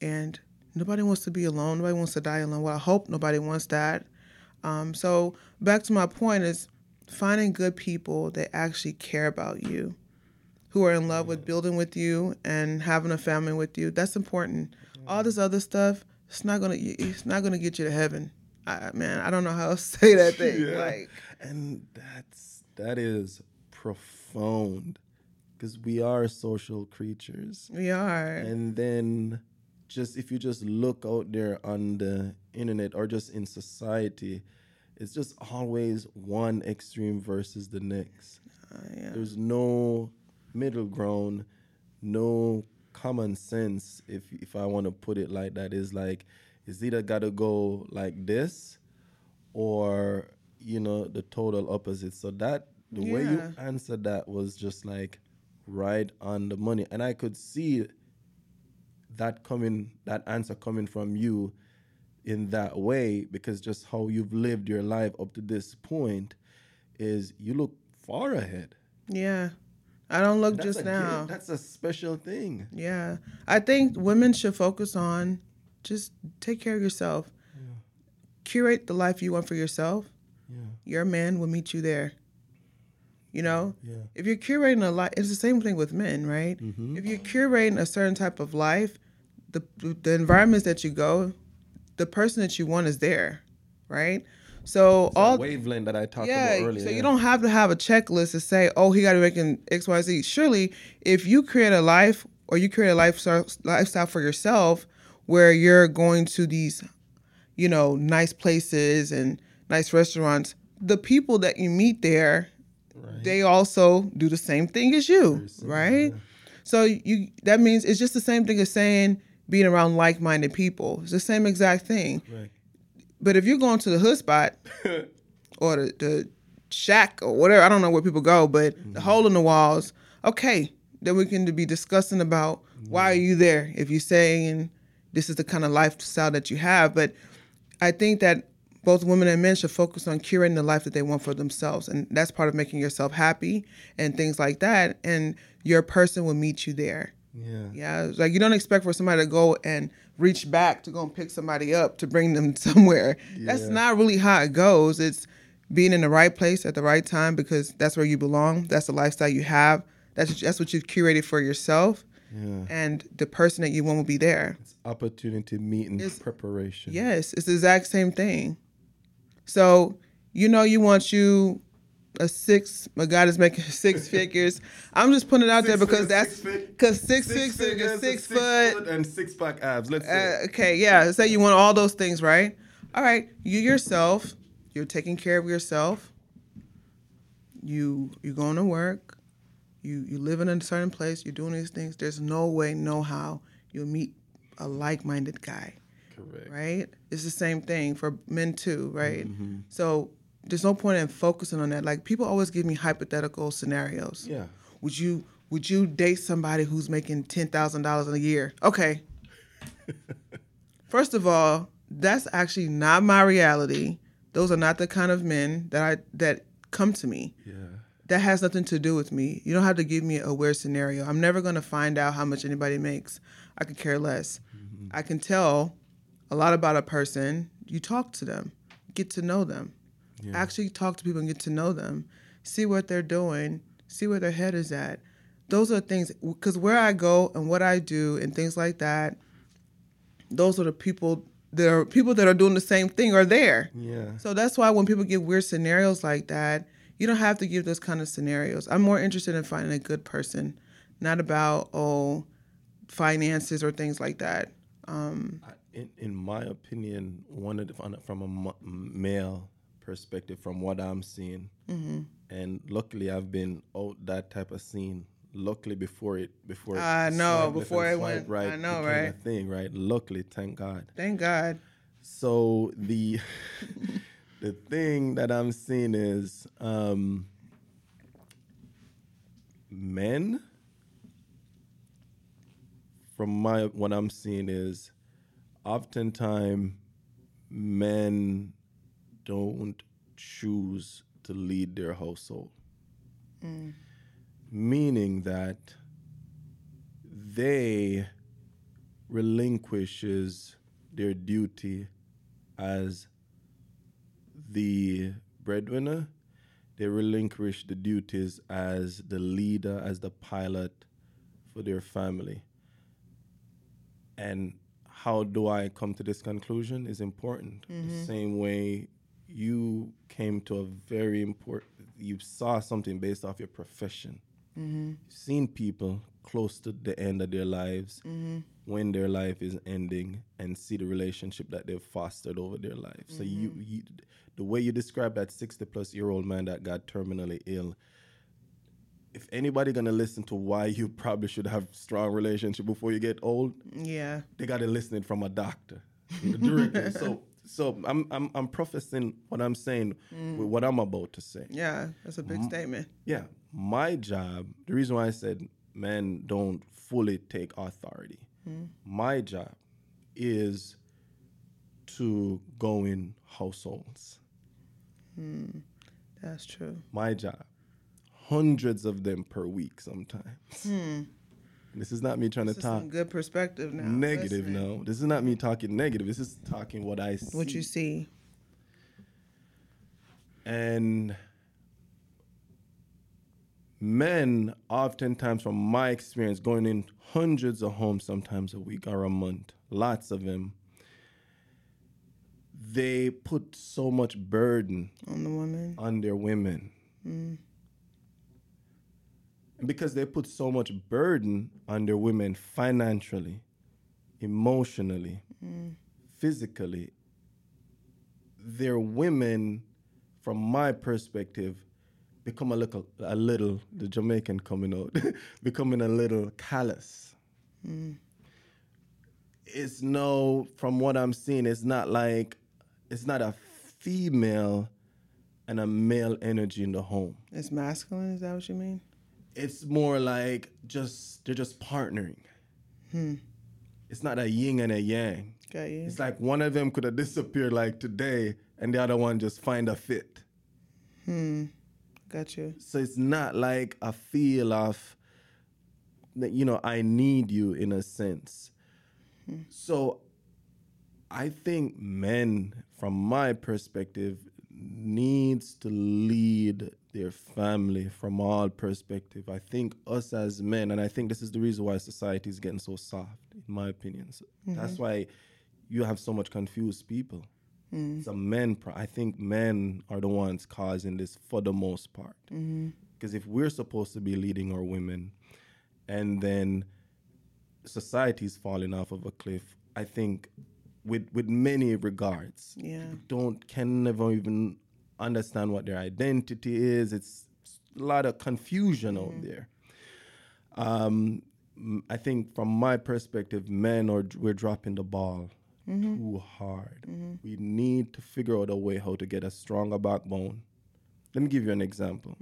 C: And nobody wants to be alone. Nobody wants to die alone. Well, I hope nobody wants that. Um, so back to my point is finding good people that actually care about you, who are in love with building with you and having a family with you. That's important. All this other stuff, it's not gonna it's not gonna get you to heaven. I, man, I don't know how to <laughs> say that thing.
B: Yeah.
C: Like,
B: And that's that is profound because we are social creatures.
C: we are.
B: And then just if you just look out there on the internet or just in society, it's just always one extreme versus the next.
C: Uh, yeah.
B: There's no middle ground, no common sense. If if I want to put it like that, is like it's either got to go like this, or you know the total opposite. So that the way you answered that was just like right on the money, and I could see that coming, that answer coming from you in that way because just how you've lived your life up to this point is you look far ahead.
C: Yeah. I don't look
B: That's
C: just now.
B: gift. That's a special thing.
C: Yeah. I think women should focus on just take care of yourself. Curate the life you want for yourself.
B: Yeah.
C: Your man will meet you there. You know?
B: Yeah.
C: If you're curating a life, it's the same thing with men, right?
B: Mm-hmm.
C: If you're curating a certain type of life, the the environments that you go, the person that you want is there, right? So
B: All
C: all
B: wavelength that I talked
C: yeah,
B: about earlier.
C: so you don't have to have a checklist to say, oh, he got to be making X, Y, Z. Surely, if you create a life or you create a lifestyle lifestyle for yourself where you're going to these, you know, nice places and nice restaurants, the people that you meet there,
B: Right.
C: they also do the same thing as you, right? So you that means it's just the same thing as saying being around like-minded people. It's the same exact thing.
B: Right.
C: But if you're going to the hood spot <laughs> or the, the shack or whatever, I don't know where people go, but the mm-hmm. hole in the walls, okay, then we can be discussing about why are mm-hmm. you there if you're saying this is the kind of lifestyle that you have. But I think that both women and men should focus on curating the life that they want for themselves. And that's part of making yourself happy and things like that. And your person will meet you there.
B: Yeah.
C: Yeah, it's like you don't expect for somebody to go and reach back to go and pick somebody up to bring them <laughs> somewhere. That's not really how it goes. It's being in the right place at the right time because that's where you belong. That's the lifestyle you have. That's that's what you've curated for yourself,
B: Yeah.
C: and the person that you want will be there.
B: It's opportunity meeting
C: It's-
B: preparation.
C: Yes, it's the exact same thing. So you know you want you a six. My God is making <laughs> six figures. I'm just putting it out there because that's because six six
B: figures,
C: six foot.
B: and six pack abs. Let's say.
C: Uh, okay, yeah. Say you want all those things, right? All right, you yourself, you're taking care of yourself. You you're going to work. You you live in a certain place. You're doing these things. There's no way, no how you'll meet a like-minded guy,
B: Correct.
C: right? It's the same thing for men too, right? So there's no point in focusing on that. Like people always give me hypothetical scenarios.
B: Yeah.
C: Would you would you date somebody who's making ten thousand dollars a year? Okay. First of all, that's actually not my reality. Those are not the kind of men that I that come to me.
B: Yeah.
C: That has nothing to do with me. You don't have to give me a weird scenario. I'm never gonna find out how much anybody makes. I could care less. Mm-hmm. I can tell a lot about a person. You talk to them, get to know them. Actually talk to people and get to know them. See what they're doing. See where their head is at. Those are things because where I go and what I do and things like that. Those are the people. There are people that are doing the same thing are there.
B: Yeah.
C: So that's why when people give weird scenarios like that, you don't have to give those kind of scenarios. I'm more interested in finding a good person, not about oh finances or things like that. Um,
B: in, in my opinion, one of the, from a male perspective, from what I'm seeing,
C: Mm-hmm.
B: and luckily I've been out that type of scene. Luckily before it, before it
C: I know, before it went- I know, right?
B: thing, right? Luckily, thank God.
C: Thank God.
B: So the <laughs> the thing that I'm seeing is um, men. From my what I'm seeing is, oftentimes men don't choose to lead their household, mm. meaning that they relinquishes their duty as the breadwinner. They relinquish the duties as the leader, as the pilot for their family. And how do I come to this conclusion is important. The mm-hmm. same way you came to a very important, you saw something based off your profession. Mm-hmm. You've seen people close to the end of their lives mm-hmm. when their life is ending and see the relationship that they've fostered over their life. So you, mm-hmm. you, the way you describe that 60 plus year old man that got terminally ill, if anybody gonna listen to why you <laughs> probably should have strong relationship before you get old,
C: Yeah.
B: they got to listen it from a doctor, directly. so, <laughs> so I'm, I'm, I'm professing what I'm saying mm. with what I'm about to say.
C: Yeah. That's a big statement.
B: Yeah, my job. The reason why I said men don't fully take authority. Hmm. My job is to go in households. Hmm.
C: That's true.
B: My job, hundreds of them per week sometimes. Hmm. This is not me trying
C: This
B: to
C: is
B: talk
C: some good perspective now.
B: negative.
C: Listen,
B: No, this is not me talking negative. This is talking what I see.
C: What you see.
B: And men, oftentimes, from my experience, going in hundreds of homes sometimes a week or a month, lots of them, they put so much burden
C: On the woman.
B: on their women. Mm. Because they put so much burden on their women financially, emotionally, physically, their women, from my perspective, become a little, a little, the Jamaican coming out, <laughs> becoming a little callous. It's no, from what I'm seeing, it's not like, it's not a female and a male energy in the home.
C: It's masculine. Is that what you mean?
B: It's more like just, they're just partnering. It's not a yin and a yang.
C: Got you.
B: It's like one of them could have disappeared like today, and the other one just find a fit. Hmm.
C: Got you.
B: So it's not like a feel of that you know I need you in a sense. So I think men, from my perspective, needs to lead their family from all perspective. I think us as men, and I think this is the reason why society is getting so soft, in my opinion. So That's mm-hmm. why you have so much confused people. Mm. It's a men. Pro- I think men are the ones causing this for the most part. Mm-hmm. Because if we're supposed to be leading our women, and then society's falling off of a cliff, I think, with with many regards,
C: Yeah.
B: don't can never even understand what their identity is. It's a lot of confusion out mm-hmm. there. Um, I think from my perspective, men are we're dropping the ball mm-hmm. too hard. Mm-hmm. We need to figure out a way how to get a stronger backbone. Let me give you an example.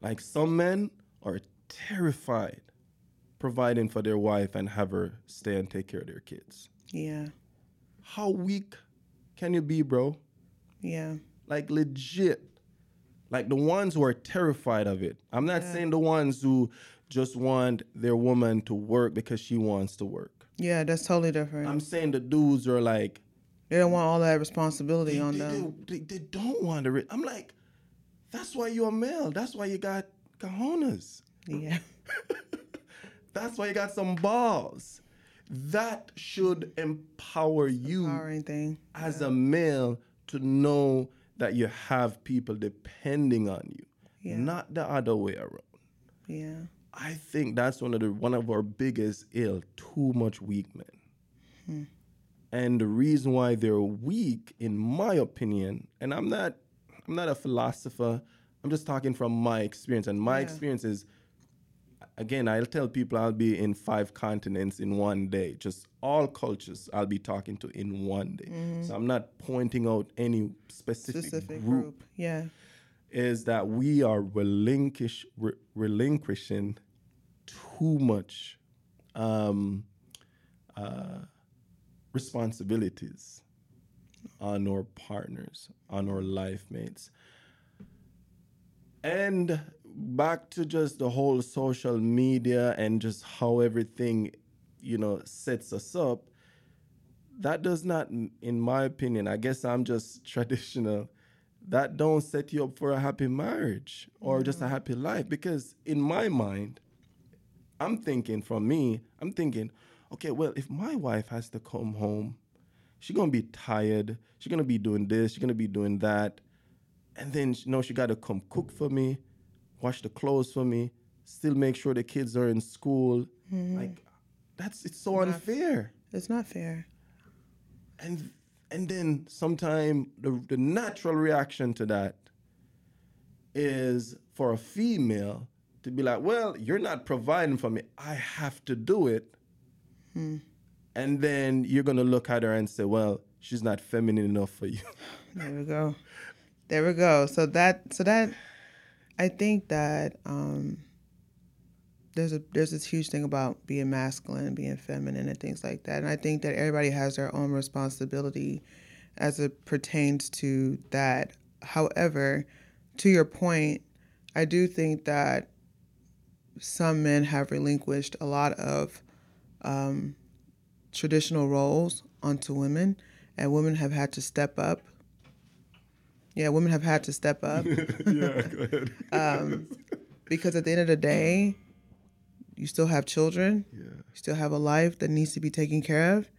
B: Like some men are terrified providing for their wife and have her stay and take care of their kids.
C: Yeah.
B: How weak can you be, bro?
C: Yeah.
B: Like legit. Like the ones who are terrified of it. I'm not saying the ones who just want their woman to work because she wants to work.
C: Yeah. That's totally different.
B: I'm saying the dudes are like
C: they don't want all that responsibility
B: they,
C: on
B: they,
C: them.
B: they, they don't want to. Re- I'm like, that's why you're a male. That's why you got cojones.
C: Yeah. <laughs>
B: That's why you got some balls. That should empower you as a male to know that you have people depending on you,
C: Yeah.
B: not the other way around.
C: Yeah.
B: I think that's one of the one of our biggest ill. Too much weak men. Hmm. And the reason why they're weak, in my opinion, and I'm not I'm not a philosopher, I'm just talking from my experience. And my
C: Yeah.
B: experience is again, I'll tell people I'll be in five continents in one day. Just all cultures I'll be talking to in one day. So I'm not pointing out any specific,
C: Specific
B: group,
C: group. Yeah.
B: Is that we are relinquish, re- relinquishing too much um, uh, responsibilities on our partners, on our life mates. And back to just the whole social media and just how everything, you know, sets us up. That does not, in my opinion, I guess I'm just <laughs> traditional. That don't set you up for a happy marriage or just a happy life. Because in my mind, I'm thinking from me, I'm thinking, okay, well, if my wife has to come home, she's gonna be tired. She's gonna be doing this. She's gonna be doing that, and then you know she got to come cook for me, wash the clothes for me, still make sure the kids are in school. Mm-hmm. Like that's it's so unfair.
C: It's not fair.
B: And and then sometime the the natural reaction to that is for a female to be like, well, you're not providing for me. I have to do it. Hmm. And then you're gonna look at her and say, well, she's not feminine enough for you.
C: There we go. There we go. So that so that I think that um there's a there's this huge thing about being masculine, being feminine and things like that. And I think that everybody has their own responsibility as it pertains to that. However, to your point, I do think that some men have relinquished a lot of um, traditional roles onto women, and women have had to step up. Yeah, women have had to step up <laughs>
B: yeah, go ahead.
C: um, because at the end of the day, you still have children,
B: yeah.
C: you still have a life that needs to be taken care of,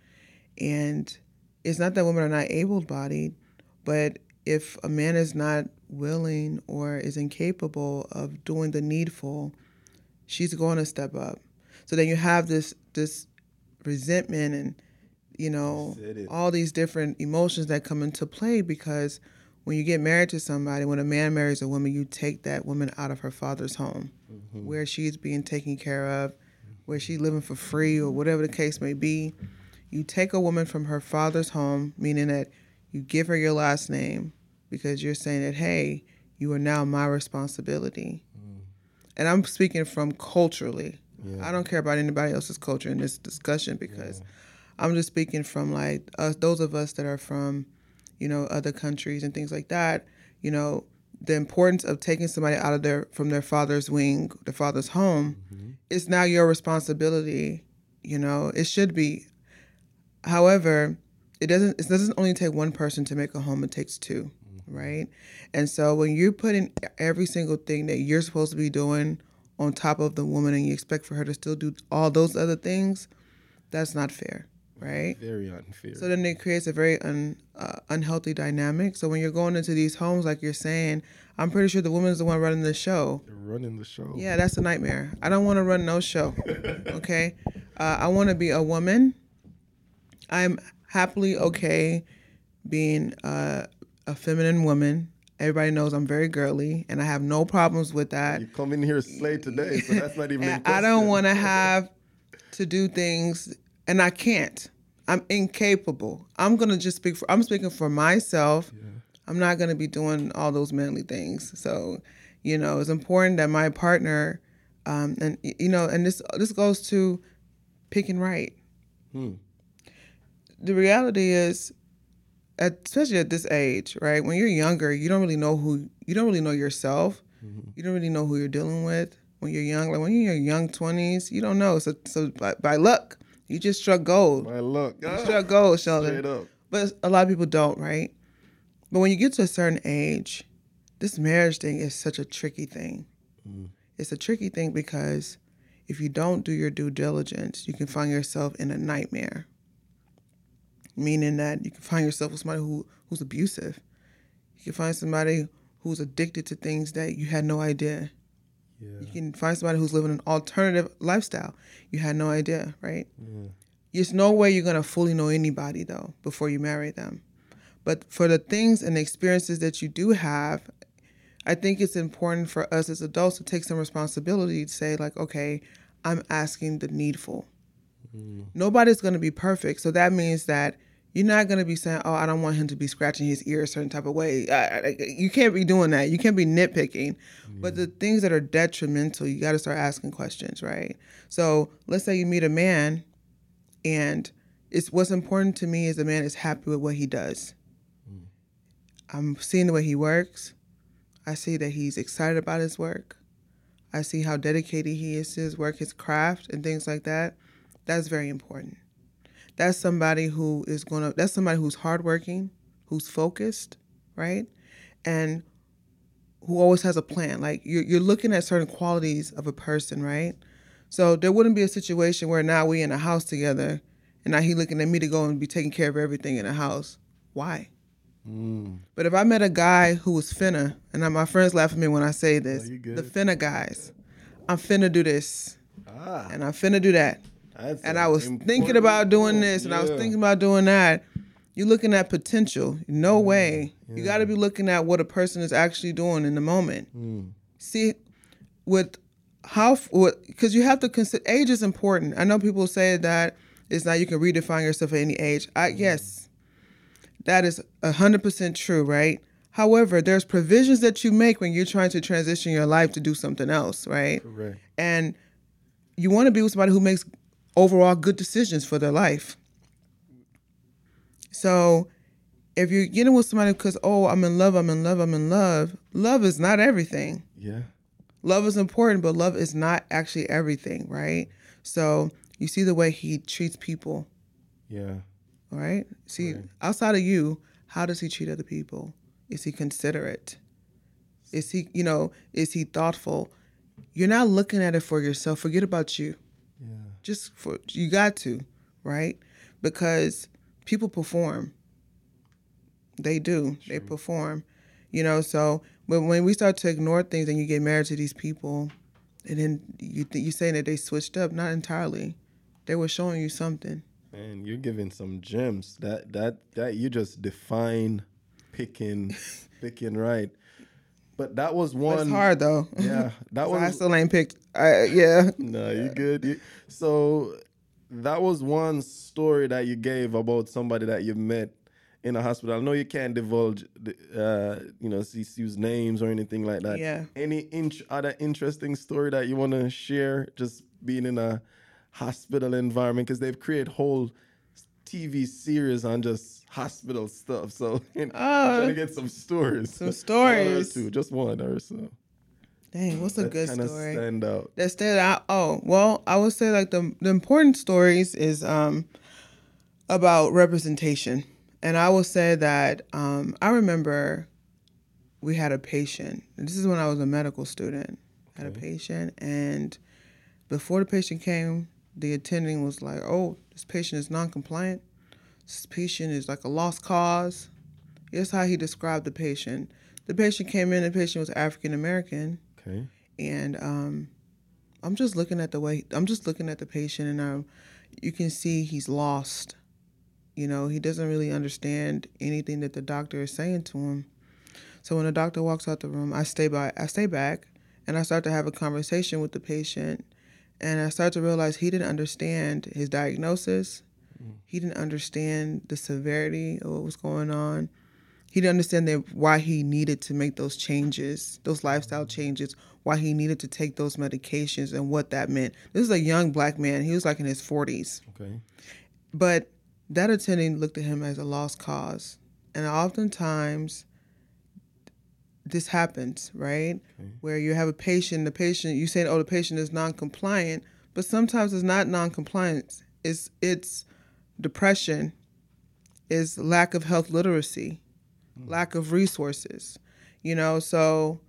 C: and it's not that women are not able-bodied, but if a man is not willing or is incapable of doing the needful, she's going to step up. So then you have this this resentment and you know all these different emotions that come into play because when you get married to somebody, when a man marries a woman, you take that woman out of her father's home, mm-hmm. where she's being taken care of, where she's living for free or whatever the case may be. You take a woman from her father's home, meaning that you give her your last name because you're saying that, hey, you are now my responsibility. Mm-hmm. And I'm speaking from culturally. I don't care about anybody else's culture in this discussion because I'm just speaking from like us, those of us that are from, you know, other countries and things like that. You know, the importance of taking somebody out of their from their father's wing, their father's home, mm-hmm. It's now your responsibility. You know, it should be. However, it doesn't. It doesn't only take one person to make a home. It takes 2 mm-hmm. right? And so when you're putting every single thing that you're supposed to be doing on top of the woman, and you expect for her to still do all those other things, that's not fair, right?
B: Very unfair.
C: So then it creates a very un, uh, unhealthy dynamic. So when you're going into these homes, like you're saying, I'm pretty sure the woman's the one running the show.
B: You're running the show.
C: Yeah, that's a nightmare. I don't want to run no show. <laughs> Okay, uh, I want to be a woman. I'm happily okay being uh, a feminine woman. Everybody knows I'm very girly, and I have no problems with that.
B: You come in here slay today, so that's not even. <laughs>
C: I don't want to <laughs> have to do things, and I can't. I'm incapable. I'm gonna just speak for. I'm speaking for myself. I'm not gonna be doing all those manly things. So, you know, it's important that my partner, um, and you know, and this this goes to picking right.
B: Hmm.
C: The reality is, at, especially at this age, right? When you're younger, you don't really know who you don't really know yourself. You don't really know who you're dealing with when you're young. Like when you're in your young twenties, you don't know. So, so by, by luck, you just struck gold.
B: My luck.
C: You ah, struck gold, Sheldon.
B: Straight up.
C: But a lot of people don't, right? But when you get to a certain age, this marriage thing is such a tricky thing. Mm. It's a tricky thing because if you don't do your due diligence, you can find yourself in a nightmare. Meaning that you can find yourself with somebody who, who's abusive. You can find somebody who's addicted to things that you had no idea.
B: Yeah.
C: You can find somebody who's living an alternative lifestyle. You had no idea, right? there's no way you're gonna fully know anybody though before you marry them. But for the things and experiences that you do have, I think it's important for us as adults to take some responsibility to say, like, okay, I'm asking the needful. Mm. Nobody's going to be perfect. So that means that you're not going to be saying, oh, I don't want him to be scratching his ear a certain type of way. I, I, you can't be doing that. You can't be nitpicking. But the things that are detrimental, you got to start asking questions, right? So let's say you meet a man and it's what's important to me is the man is happy with what he does. Mm. I'm seeing the way he works. I see that he's excited about his work. I see how dedicated he is to his work, his craft, and things like that. That's very important. That's somebody who is gonna. That's somebody who's hardworking, who's focused, right, and who always has a plan. Like you're you're looking at certain qualities of a person, right? So there wouldn't be a situation where now we in a house together, and now he looking at me to go and be taking care of everything in the house. Why? But if I met a guy who was finna, and my friends laugh at me when I say this,
B: you good.
C: the finna guys, I'm finna do this,
B: Ah,
C: and I'm finna do that,
B: that's
C: and I was thinking about doing
B: point.
C: this, and I was thinking about doing that. You're looking at potential. No mm, way. You got to be looking at what a person is actually doing in the moment. Mm. See, with how because you have to consider age is important. I know people say that it's not you can redefine yourself at any age. I mm. yes, that is hundred percent true, right? However, there's provisions that you make when you're trying to transition your life to do something else, right?
B: Correct.
C: And you want to be with somebody who makes overall good decisions for their life. So if you're getting with somebody because, oh, I'm in love, I'm in love, I'm in love, love is not everything.
B: Yeah.
C: Love is important, but love is not actually everything, right? So you see the way he treats people,
B: Yeah.
C: all right? See, outside of you, how does he treat other people? Is he considerate? Is he, you know, is he thoughtful? You're not looking at it for yourself. Forget about you. Just for you got to, right? Because people perform. They do. They perform. You know, so when when we start to ignore things and you get married to these people, and then you th- you saying that they switched up, not entirely. They were showing you something.
B: Man, you're giving some gems. That that that you just define picking <laughs> picking right. But that was one
C: It's hard though. <laughs>
B: Yeah. That
C: So
B: was
C: I still ain't picked. I, yeah. <laughs>
B: No, you good. You, so that was one story that you gave about somebody that you met in a hospital. I know you can't divulge, the, uh, you know, CCU's names or anything like that.
C: Yeah.
B: Any int- other interesting story that you want to share? Just being in a hospital environment because they've created whole TV series on just hospital stuff. So <laughs> I'm trying to get some stories.
C: Some stories.
B: One or two, just one or so.
C: Dang, what's a
B: That
C: good story?
B: stand out.
C: that stand out. Oh, well, I would say like the the important stories is um about representation, and I will say that um I remember we had a patient. This is when I was a medical student. Had a patient, and before the patient came, the attending was like, "Oh, this patient is non-compliant. This patient is like a lost cause." Here's how he described the patient. The patient came in. The patient was African American
B: Okay.
C: and um, I'm just looking at the way I'm just looking at the patient, and um, you can see he's lost. You know, he doesn't really understand anything that the doctor is saying to him. So when the doctor walks out the room, I stay by, I stay back, and I start to have a conversation with the patient, and I start to realize he didn't understand his diagnosis. He didn't understand the severity of what was going on he didn't understand that why he needed to make those changes, those lifestyle mm-hmm. changes, why he needed to take those medications and what that meant. This is a young black man. He was like in his 40s.
B: Okay.
C: But that attending looked at him as a lost cause. And oftentimes this happens, right? Where you have a patient, the patient you say, oh, the patient is non-compliant, but sometimes it's not non-compliance. It's it's depression, is lack of health literacy, mm. lack of resources. You know, so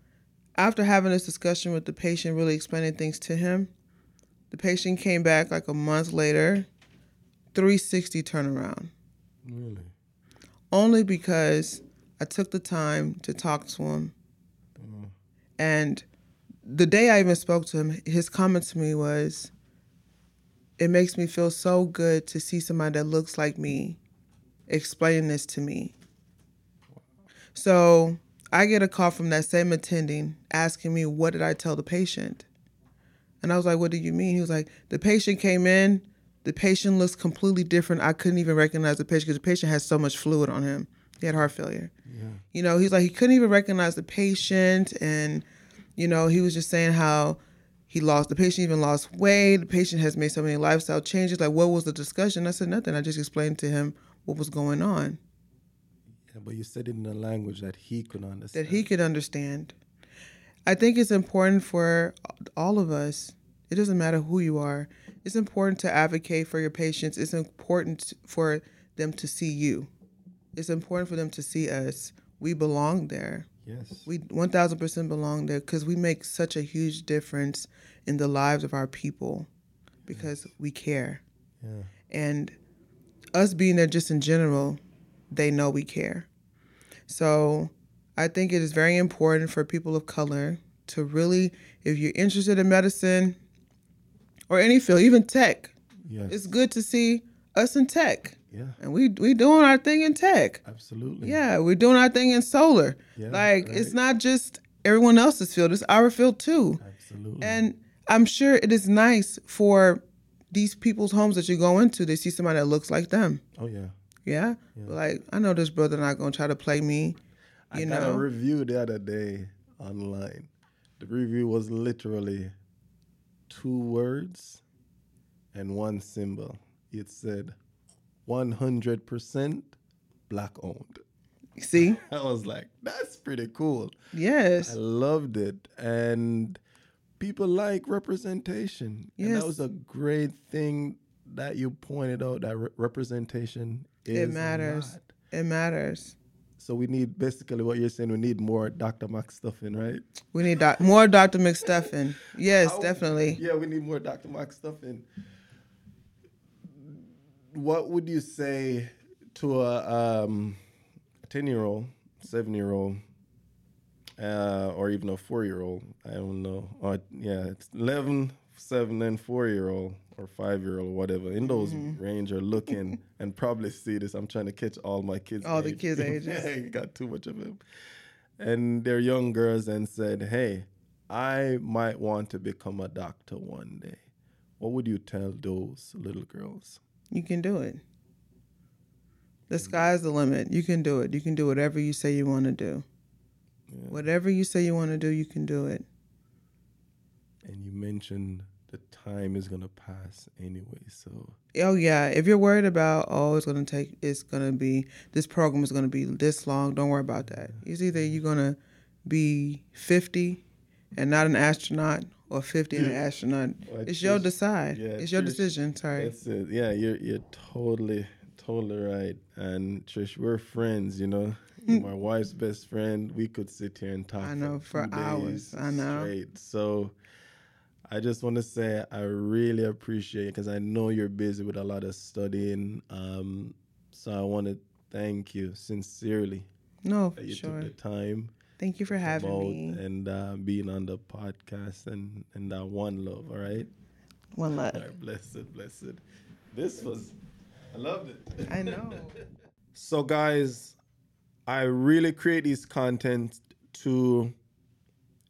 C: after having this discussion with the patient, really explaining things to him, the patient came back like a month later, 360 turnaround.
B: Really?
C: Only because I took the time to talk to him. Mm. And the day I even spoke to him, his comment to me was, it makes me feel so good to see somebody that looks like me explaining this to me. So I get a call from that same attending asking me, What did I tell the patient? And I was like, What do you mean? He was like, The patient came in, the patient looks completely different. I couldn't even recognize the patient because the patient has so much fluid on him. He had heart failure. Yeah. You know, he's like, he couldn't even recognize the patient. And, you know, he was just saying how he lost, the patient even lost weight. The patient has made so many lifestyle changes. Like, what was the discussion? I said, Nothing. I just explained to him what was going on.
B: Yeah, but you said it in a language that he could understand.
C: That he could understand. I think it's important for all of us. It doesn't matter who you are. It's important to advocate for your patients. It's important for them to see you. It's important for them to see us. We belong there.
B: Yes.
C: We 1000% belong there because we make such a huge difference in the lives of our people because yes. we care.
B: Yeah.
C: And us being there just in general, they know we care. So I think it is very important for people of color to really, if you're interested in medicine or any field, even tech,
B: yes.
C: it's good to see us in tech.
B: Yeah.
C: And we we doing our thing in tech.
B: Absolutely.
C: Yeah, we're doing our thing in solar. Yeah, like right. it's not just everyone else's field, it's our field too.
B: Absolutely.
C: And I'm sure it is nice for these people's homes that you go into, they see somebody that looks like them.
B: Oh yeah.
C: Yeah. yeah. Like I know this brother not gonna try to play me. You
B: I
C: know.
B: got a review the other day online. The review was literally two words and one symbol. It said 100% black owned.
C: See? <laughs>
B: I was like, that's pretty cool.
C: Yes.
B: I loved it. And people like representation.
C: Yes.
B: And that was a great thing that you pointed out that re- representation is
C: it matters. It matters.
B: So we need basically what you're saying. We need more Dr. McStuffin, right?
C: We need doc- more Dr. McStuffin. Yes, How, definitely.
B: Yeah, we need more Dr. McStuffin. What would you say to a um, ten-year-old, seven-year-old uh, or even a four year old. I don't know. Or, yeah, it's 11, 7, and 4 year old or 5 year old, whatever. In those mm-hmm. range are looking <laughs> and probably see this. I'm trying to catch all my kids.
C: All age. the kids' <laughs> ages.
B: I got too much of them. And they're young girls and said, hey, I might want to become a doctor one day. What would you tell those little girls?
C: You can do it. The sky's the limit. You can do it. You can do whatever you say you want to do. Yeah. Whatever you say you want to do, you can do it.
B: And you mentioned the time is gonna pass anyway, so.
C: Oh yeah, if you're worried about oh it's gonna take it's gonna be this program is gonna be this long, don't worry about that. It's either you're gonna be 50 and not an astronaut or 50 and an astronaut. Well, it's your decide. Yeah, it's your decision. Sorry.
B: That's it. Yeah, you're you're totally totally right. And Trish, we're friends, you know. Mm. my wife's best friend. We could sit here and talk. I
C: know for, for hours. I know. Straight.
B: So I just want to say I really appreciate it because I know you're busy with a lot of studying. Um, so I want to thank you sincerely.
C: No,
B: you
C: sure.
B: took the time.
C: Thank you for having me
B: and uh, being on the podcast and and that one love. All right.
C: One love.
B: All right, blessed, blessed. This was, I loved it.
C: I know. <laughs>
B: so guys, I really create these content to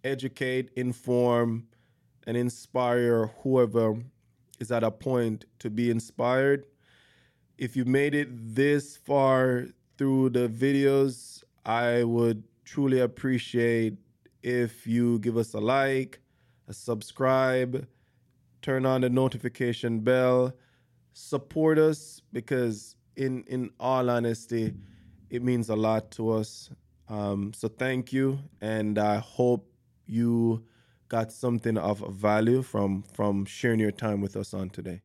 B: educate, inform, and inspire whoever is at a point to be inspired. If you made it this far through the videos, I would truly appreciate if you give us a like, a subscribe, turn on the notification bell, support us because in in all honesty, it means a lot to us. Um, so thank you, and I hope you got something of value from from sharing your time with us on today.